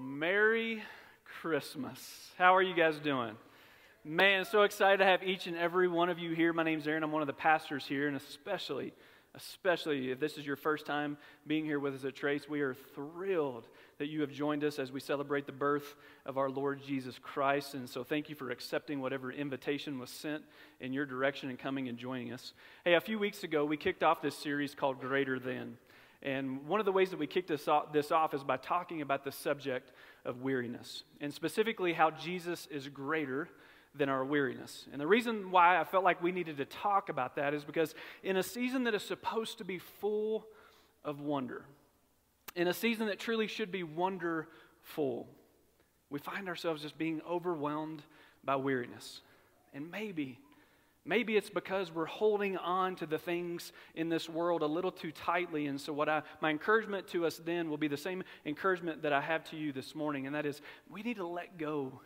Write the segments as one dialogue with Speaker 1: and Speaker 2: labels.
Speaker 1: Merry Christmas. How are you guys doing? Man, so excited to have each and every one of you here. My name's Aaron. I'm one of the pastors here, and especially, especially if this is your first time being here with us at Trace, we are thrilled that you have joined us as we celebrate the birth of our Lord Jesus Christ. And so, thank you for accepting whatever invitation was sent in your direction and coming and joining us. Hey, a few weeks ago, we kicked off this series called Greater Than. And one of the ways that we kicked this off, this off is by talking about the subject of weariness, and specifically how Jesus is greater than our weariness. And the reason why I felt like we needed to talk about that is because in a season that is supposed to be full of wonder, in a season that truly should be wonderful, we find ourselves just being overwhelmed by weariness. And maybe Maybe it's because we're holding on to the things in this world a little too tightly. And so, what I, my encouragement to us then will be the same encouragement that I have to you this morning, and that is we need to let go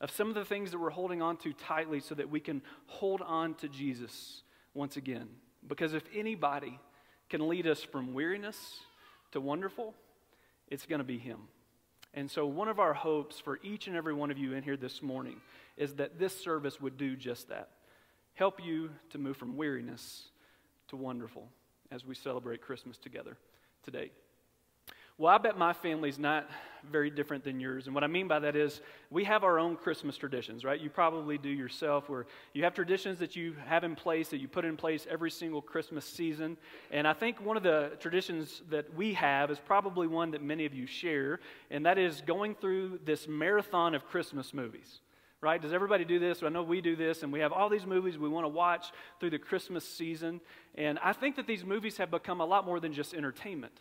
Speaker 1: of some of the things that we're holding on to tightly so that we can hold on to Jesus once again. Because if anybody can lead us from weariness to wonderful, it's going to be Him. And so, one of our hopes for each and every one of you in here this morning is that this service would do just that help you to move from weariness to wonderful as we celebrate Christmas together today. Well, I bet my family's not very different than yours. And what I mean by that is we have our own Christmas traditions, right? You probably do yourself, where you have traditions that you have in place, that you put in place every single Christmas season. And I think one of the traditions that we have is probably one that many of you share, and that is going through this marathon of Christmas movies right? Does everybody do this? I know we do this, and we have all these movies we want to watch through the Christmas season. And I think that these movies have become a lot more than just entertainment.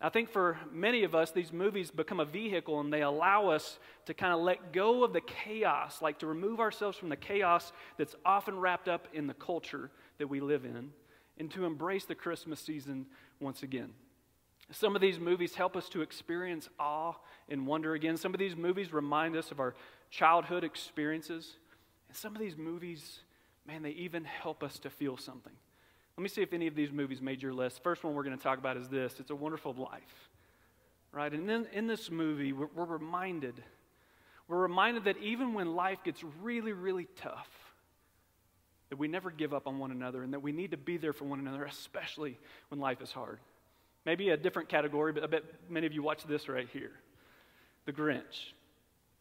Speaker 1: I think for many of us, these movies become a vehicle and they allow us to kind of let go of the chaos, like to remove ourselves from the chaos that's often wrapped up in the culture that we live in, and to embrace the Christmas season once again. Some of these movies help us to experience awe and wonder again. Some of these movies remind us of our childhood experiences. And some of these movies, man, they even help us to feel something. Let me see if any of these movies made your list. First one we're going to talk about is this It's a Wonderful Life. Right? And then in this movie, we're, we're reminded, we're reminded that even when life gets really, really tough, that we never give up on one another and that we need to be there for one another, especially when life is hard. Maybe a different category, but I bet many of you watch this right here The Grinch.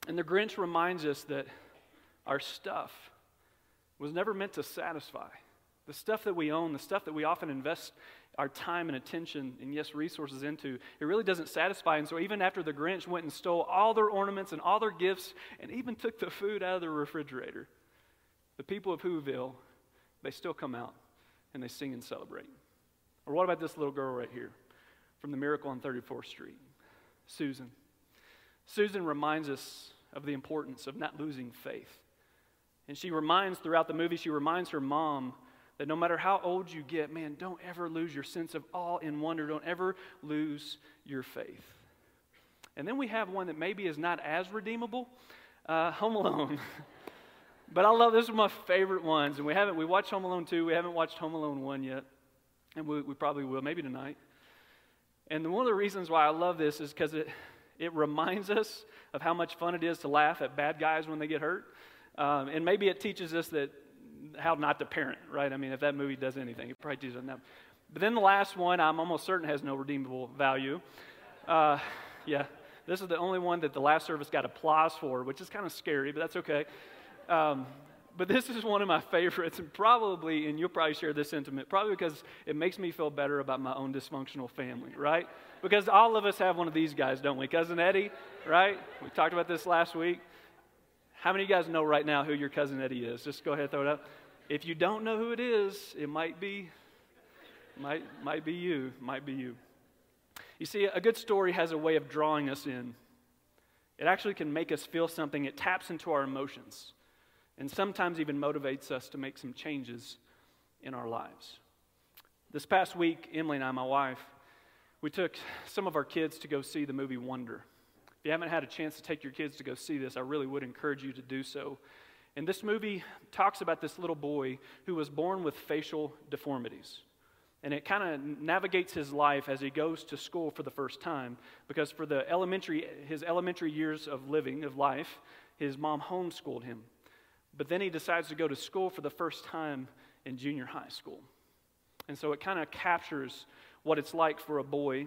Speaker 1: And the Grinch reminds us that our stuff was never meant to satisfy. The stuff that we own, the stuff that we often invest our time and attention and, yes, resources into, it really doesn't satisfy. And so, even after the Grinch went and stole all their ornaments and all their gifts and even took the food out of the refrigerator, the people of Whoville, they still come out and they sing and celebrate. Or what about this little girl right here from the Miracle on 34th Street? Susan. Susan reminds us of the importance of not losing faith. And she reminds throughout the movie, she reminds her mom that no matter how old you get, man, don't ever lose your sense of awe and wonder. Don't ever lose your faith. And then we have one that maybe is not as redeemable uh, Home Alone. but I love this is my favorite ones. And we haven't, we watched Home Alone 2, we haven't watched Home Alone 1 yet. And we, we probably will, maybe tonight. And one of the reasons why I love this is because it, it reminds us of how much fun it is to laugh at bad guys when they get hurt. Um, and maybe it teaches us that how not to parent, right? I mean, if that movie does anything, it probably teaches us that. But then the last one, I'm almost certain has no redeemable value. Uh, yeah, this is the only one that the last service got applause for, which is kind of scary, but that's okay. Um, but this is one of my favorites, and probably, and you'll probably share this sentiment, probably because it makes me feel better about my own dysfunctional family, right? Because all of us have one of these guys, don't we? Cousin Eddie, right? We talked about this last week. How many of you guys know right now who your cousin Eddie is? Just go ahead and throw it up. If you don't know who it is, it might be, might, might be you, might be you. You see, a good story has a way of drawing us in. It actually can make us feel something. It taps into our emotions and sometimes even motivates us to make some changes in our lives. This past week, Emily and I, my wife, we took some of our kids to go see the movie Wonder. If you haven't had a chance to take your kids to go see this, I really would encourage you to do so. And this movie talks about this little boy who was born with facial deformities. And it kind of navigates his life as he goes to school for the first time. Because for the elementary, his elementary years of living, of life, his mom homeschooled him. But then he decides to go to school for the first time in junior high school. And so it kind of captures what it's like for a boy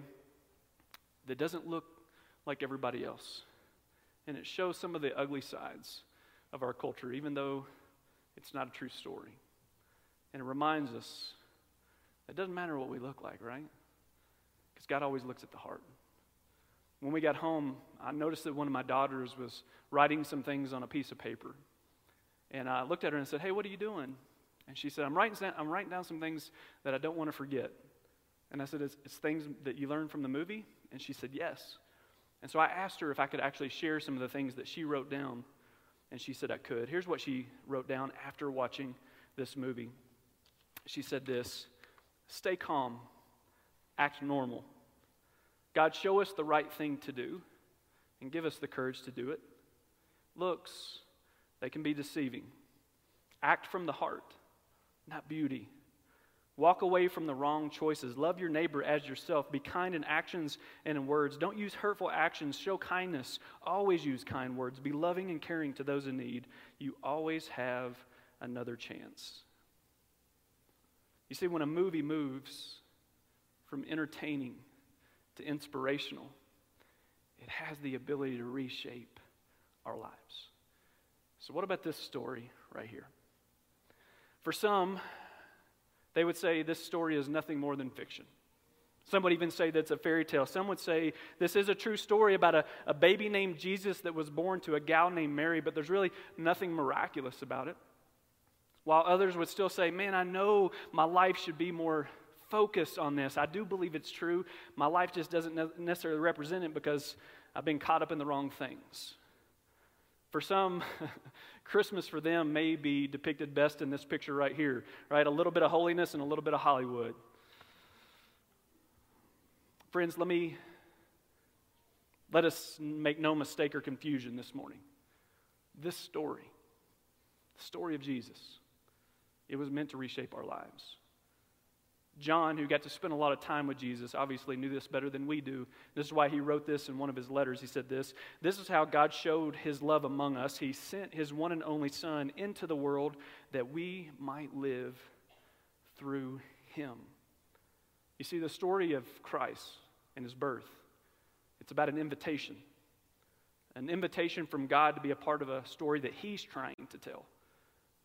Speaker 1: that doesn't look like everybody else. And it shows some of the ugly sides of our culture, even though it's not a true story. And it reminds us it doesn't matter what we look like, right? Because God always looks at the heart. When we got home, I noticed that one of my daughters was writing some things on a piece of paper. And I looked at her and said, Hey, what are you doing? And she said, I'm writing, I'm writing down some things that I don't want to forget. And I said, it's, it's things that you learned from the movie? And she said, Yes. And so I asked her if I could actually share some of the things that she wrote down. And she said I could. Here's what she wrote down after watching this movie. She said this Stay calm, act normal. God, show us the right thing to do and give us the courage to do it. Looks, they can be deceiving. Act from the heart, not beauty. Walk away from the wrong choices. Love your neighbor as yourself. Be kind in actions and in words. Don't use hurtful actions. Show kindness. Always use kind words. Be loving and caring to those in need. You always have another chance. You see, when a movie moves from entertaining to inspirational, it has the ability to reshape our lives. So, what about this story right here? For some, they would say this story is nothing more than fiction. Some would even say that's a fairy tale. Some would say this is a true story about a, a baby named Jesus that was born to a gal named Mary, but there's really nothing miraculous about it. While others would still say, Man, I know my life should be more focused on this. I do believe it's true. My life just doesn't necessarily represent it because I've been caught up in the wrong things. For some, Christmas for them may be depicted best in this picture right here, right? A little bit of holiness and a little bit of Hollywood. Friends, let me let us make no mistake or confusion this morning. This story, the story of Jesus, it was meant to reshape our lives. John, who got to spend a lot of time with Jesus, obviously knew this better than we do. This is why he wrote this in one of his letters. He said this This is how God showed his love among us. He sent his one and only Son into the world that we might live through him. You see, the story of Christ and his birth, it's about an invitation. An invitation from God to be a part of a story that he's trying to tell,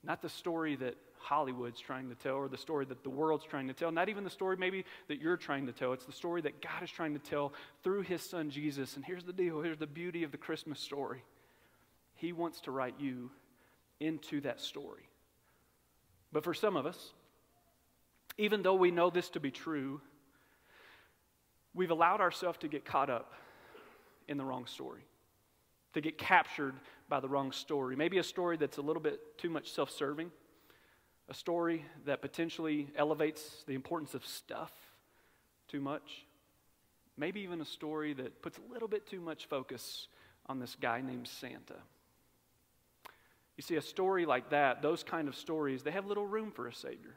Speaker 1: not the story that Hollywood's trying to tell or the story that the world's trying to tell, not even the story maybe that you're trying to tell. It's the story that God is trying to tell through his son Jesus. And here's the deal here's the beauty of the Christmas story He wants to write you into that story. But for some of us, even though we know this to be true, we've allowed ourselves to get caught up in the wrong story, to get captured by the wrong story. Maybe a story that's a little bit too much self serving a story that potentially elevates the importance of stuff too much. Maybe even a story that puts a little bit too much focus on this guy named Santa. You see, a story like that, those kind of stories, they have little room for a Savior.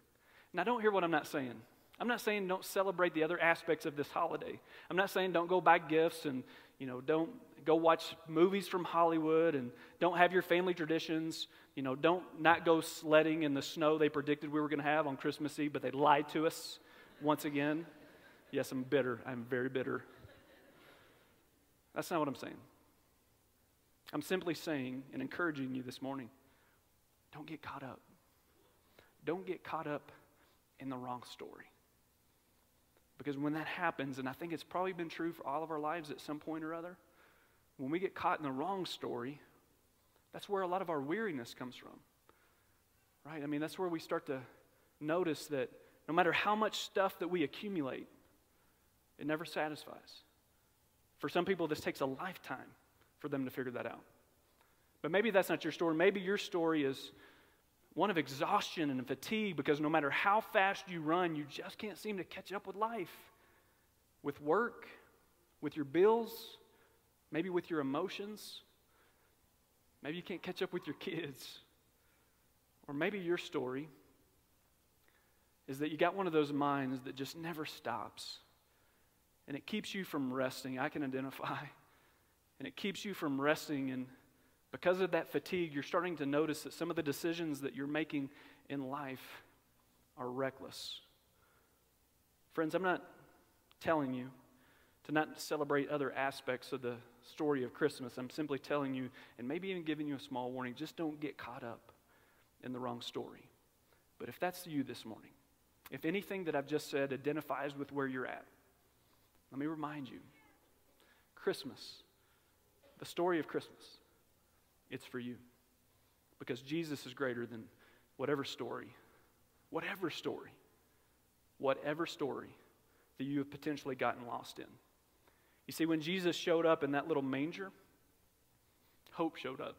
Speaker 1: Now, don't hear what I'm not saying. I'm not saying don't celebrate the other aspects of this holiday. I'm not saying don't go buy gifts and, you know, don't go watch movies from Hollywood and don't have your family traditions. You know, don't not go sledding in the snow they predicted we were going to have on Christmas Eve, but they lied to us once again. Yes, I'm bitter. I'm very bitter. That's not what I'm saying. I'm simply saying and encouraging you this morning don't get caught up. Don't get caught up in the wrong story. Because when that happens, and I think it's probably been true for all of our lives at some point or other, when we get caught in the wrong story, that's where a lot of our weariness comes from. Right? I mean, that's where we start to notice that no matter how much stuff that we accumulate, it never satisfies. For some people, this takes a lifetime for them to figure that out. But maybe that's not your story. Maybe your story is one of exhaustion and fatigue because no matter how fast you run, you just can't seem to catch up with life, with work, with your bills, maybe with your emotions. Maybe you can't catch up with your kids. Or maybe your story is that you got one of those minds that just never stops. And it keeps you from resting. I can identify. And it keeps you from resting. And because of that fatigue, you're starting to notice that some of the decisions that you're making in life are reckless. Friends, I'm not telling you to not celebrate other aspects of the story of Christmas. I'm simply telling you, and maybe even giving you a small warning, just don't get caught up in the wrong story. But if that's you this morning, if anything that I've just said identifies with where you're at, let me remind you Christmas, the story of Christmas, it's for you. Because Jesus is greater than whatever story, whatever story, whatever story that you have potentially gotten lost in. You see, when Jesus showed up in that little manger, hope showed up,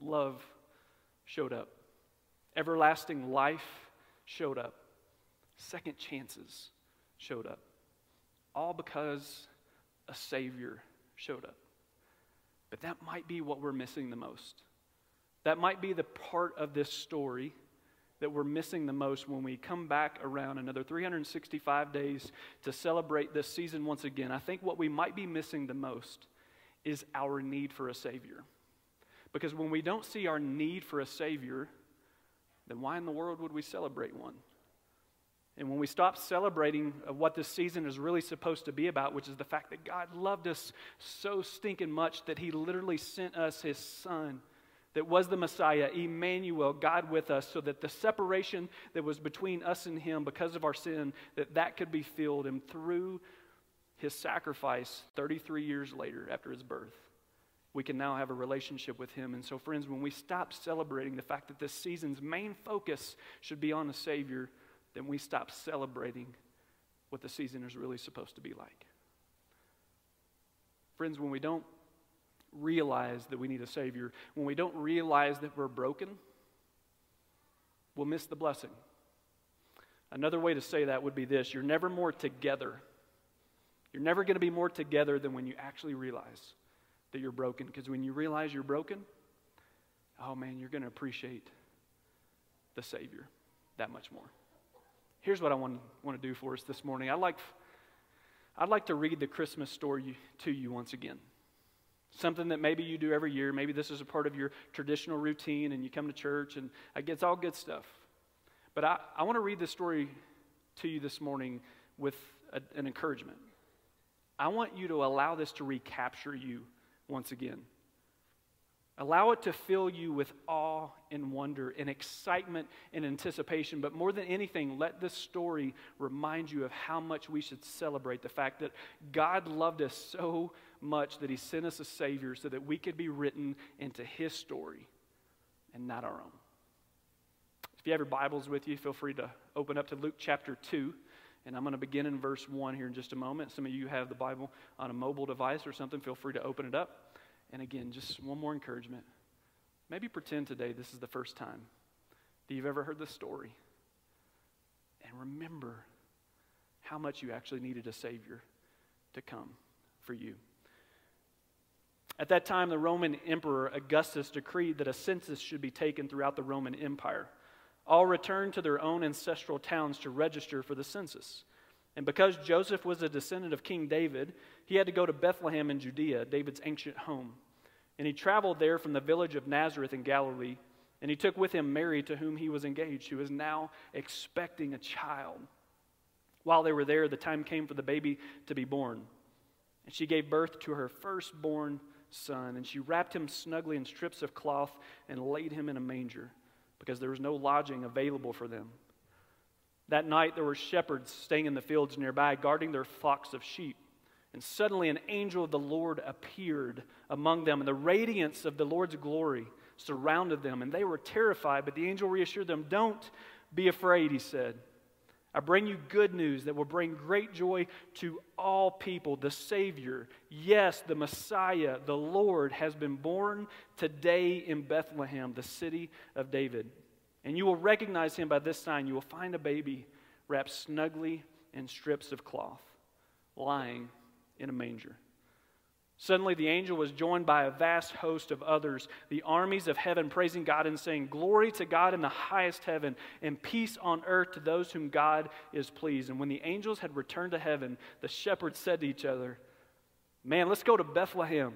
Speaker 1: love showed up, everlasting life showed up, second chances showed up, all because a Savior showed up. But that might be what we're missing the most. That might be the part of this story that we're missing the most when we come back around another 365 days to celebrate this season once again. I think what we might be missing the most is our need for a Savior. Because when we don't see our need for a Savior, then why in the world would we celebrate one? And when we stop celebrating what this season is really supposed to be about, which is the fact that God loved us so stinking much that He literally sent us His Son that was the Messiah, Emmanuel, God with us, so that the separation that was between us and him because of our sin, that that could be filled. And through his sacrifice 33 years later after his birth, we can now have a relationship with him. And so, friends, when we stop celebrating the fact that this season's main focus should be on the Savior, then we stop celebrating what the season is really supposed to be like. Friends, when we don't realize that we need a Savior, when we don't realize that we're broken, we'll miss the blessing. Another way to say that would be this you're never more together. You're never going to be more together than when you actually realize that you're broken. Because when you realize you're broken, oh man, you're going to appreciate the Savior that much more. Here's what I want, want to do for us this morning. I'd like, I'd like to read the Christmas story to you once again. Something that maybe you do every year. Maybe this is a part of your traditional routine and you come to church and it's all good stuff. But I, I want to read this story to you this morning with a, an encouragement. I want you to allow this to recapture you once again. Allow it to fill you with awe and wonder and excitement and anticipation. But more than anything, let this story remind you of how much we should celebrate the fact that God loved us so much that He sent us a Savior so that we could be written into His story and not our own. If you have your Bibles with you, feel free to open up to Luke chapter 2. And I'm going to begin in verse 1 here in just a moment. Some of you have the Bible on a mobile device or something. Feel free to open it up. And again, just one more encouragement. Maybe pretend today this is the first time that you've ever heard this story. And remember how much you actually needed a Savior to come for you. At that time, the Roman Emperor Augustus decreed that a census should be taken throughout the Roman Empire. All returned to their own ancestral towns to register for the census. And because Joseph was a descendant of King David, he had to go to Bethlehem in Judea, David's ancient home. And he traveled there from the village of Nazareth in Galilee. And he took with him Mary, to whom he was engaged, who was now expecting a child. While they were there, the time came for the baby to be born. And she gave birth to her firstborn son. And she wrapped him snugly in strips of cloth and laid him in a manger, because there was no lodging available for them. That night there were shepherds staying in the fields nearby, guarding their flocks of sheep. And suddenly an angel of the Lord appeared among them, and the radiance of the Lord's glory surrounded them, and they were terrified. But the angel reassured them, Don't be afraid, he said. I bring you good news that will bring great joy to all people. The Savior, yes, the Messiah, the Lord, has been born today in Bethlehem, the city of David. And you will recognize him by this sign. You will find a baby wrapped snugly in strips of cloth, lying in a manger. Suddenly, the angel was joined by a vast host of others, the armies of heaven, praising God and saying, Glory to God in the highest heaven, and peace on earth to those whom God is pleased. And when the angels had returned to heaven, the shepherds said to each other, Man, let's go to Bethlehem.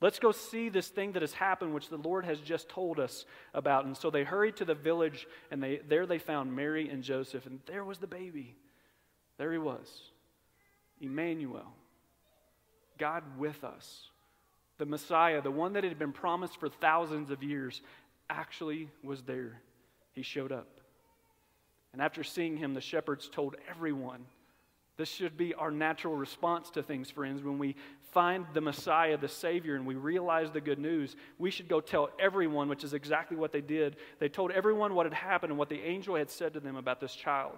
Speaker 1: Let's go see this thing that has happened, which the Lord has just told us about. And so they hurried to the village, and they, there they found Mary and Joseph, and there was the baby. There he was, Emmanuel God with us. The Messiah, the one that had been promised for thousands of years, actually was there. He showed up. And after seeing him, the shepherds told everyone. This should be our natural response to things, friends. When we find the Messiah, the Savior, and we realize the good news, we should go tell everyone, which is exactly what they did. They told everyone what had happened and what the angel had said to them about this child.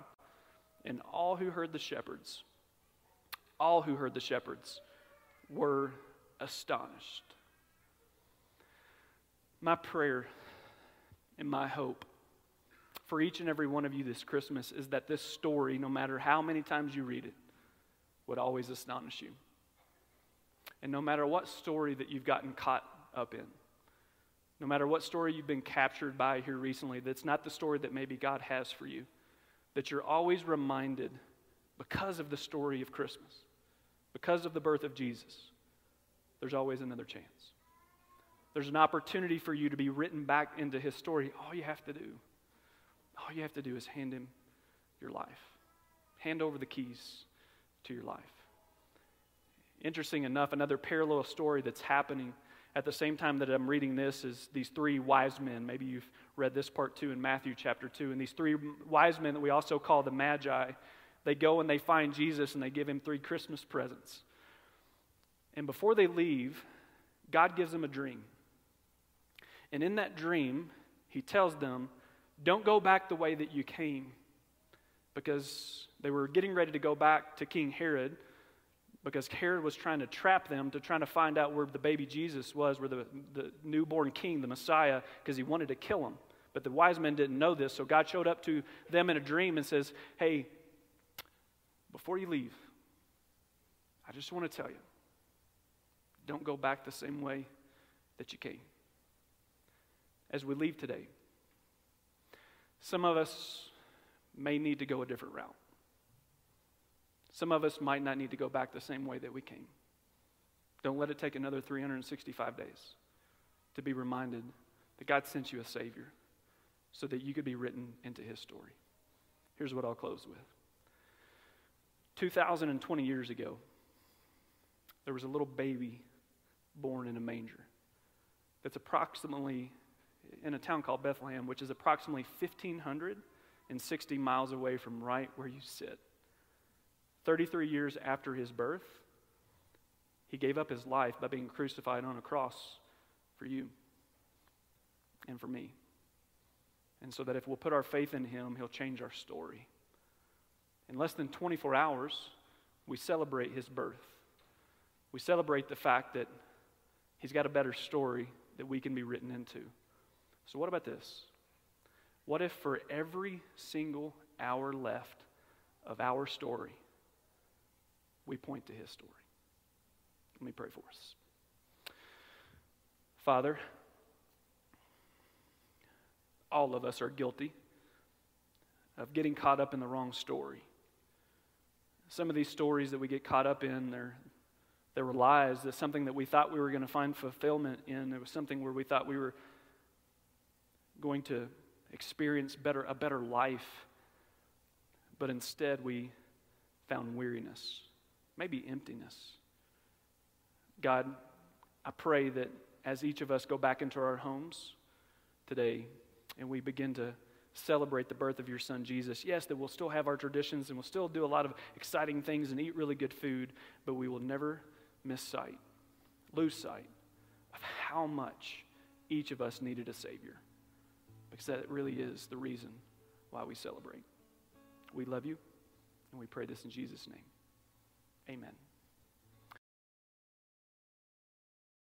Speaker 1: And all who heard the shepherds, all who heard the shepherds, were astonished. My prayer and my hope for each and every one of you this Christmas is that this story, no matter how many times you read it, would always astonish you. And no matter what story that you've gotten caught up in, no matter what story you've been captured by here recently, that's not the story that maybe God has for you, that you're always reminded because of the story of Christmas because of the birth of Jesus, there's always another chance. There's an opportunity for you to be written back into his story. All you have to do, all you have to do is hand him your life. Hand over the keys to your life. Interesting enough, another parallel story that's happening at the same time that I'm reading this is these three wise men. Maybe you've read this part too in Matthew chapter 2. And these three wise men that we also call the Magi they go and they find Jesus and they give him three Christmas presents. And before they leave, God gives them a dream. And in that dream, he tells them, Don't go back the way that you came. Because they were getting ready to go back to King Herod, because Herod was trying to trap them to trying to find out where the baby Jesus was, where the, the newborn king, the Messiah, because he wanted to kill him. But the wise men didn't know this, so God showed up to them in a dream and says, Hey, before you leave, I just want to tell you don't go back the same way that you came. As we leave today, some of us may need to go a different route. Some of us might not need to go back the same way that we came. Don't let it take another 365 days to be reminded that God sent you a Savior so that you could be written into His story. Here's what I'll close with 2,020 years ago, there was a little baby born in a manger that's approximately in a town called Bethlehem, which is approximately 1,560 miles away from right where you sit. 33 years after his birth, he gave up his life by being crucified on a cross for you and for me. And so that if we'll put our faith in him, he'll change our story. In less than 24 hours, we celebrate his birth. We celebrate the fact that he's got a better story that we can be written into. So, what about this? What if for every single hour left of our story, we point to his story? Let me pray for us. Father, all of us are guilty of getting caught up in the wrong story. Some of these stories that we get caught up in, they're, they were lies. That's something that we thought we were going to find fulfillment in. It was something where we thought we were going to experience better, a better life. But instead, we found weariness, maybe emptiness. God, I pray that as each of us go back into our homes today and we begin to celebrate the birth of your son Jesus. Yes, that we'll still have our traditions and we'll still do a lot of exciting things and eat really good food, but we will never miss sight, lose sight of how much each of us needed a Savior. Because that really is the reason why we celebrate. We love you, and we pray this in Jesus' name. Amen.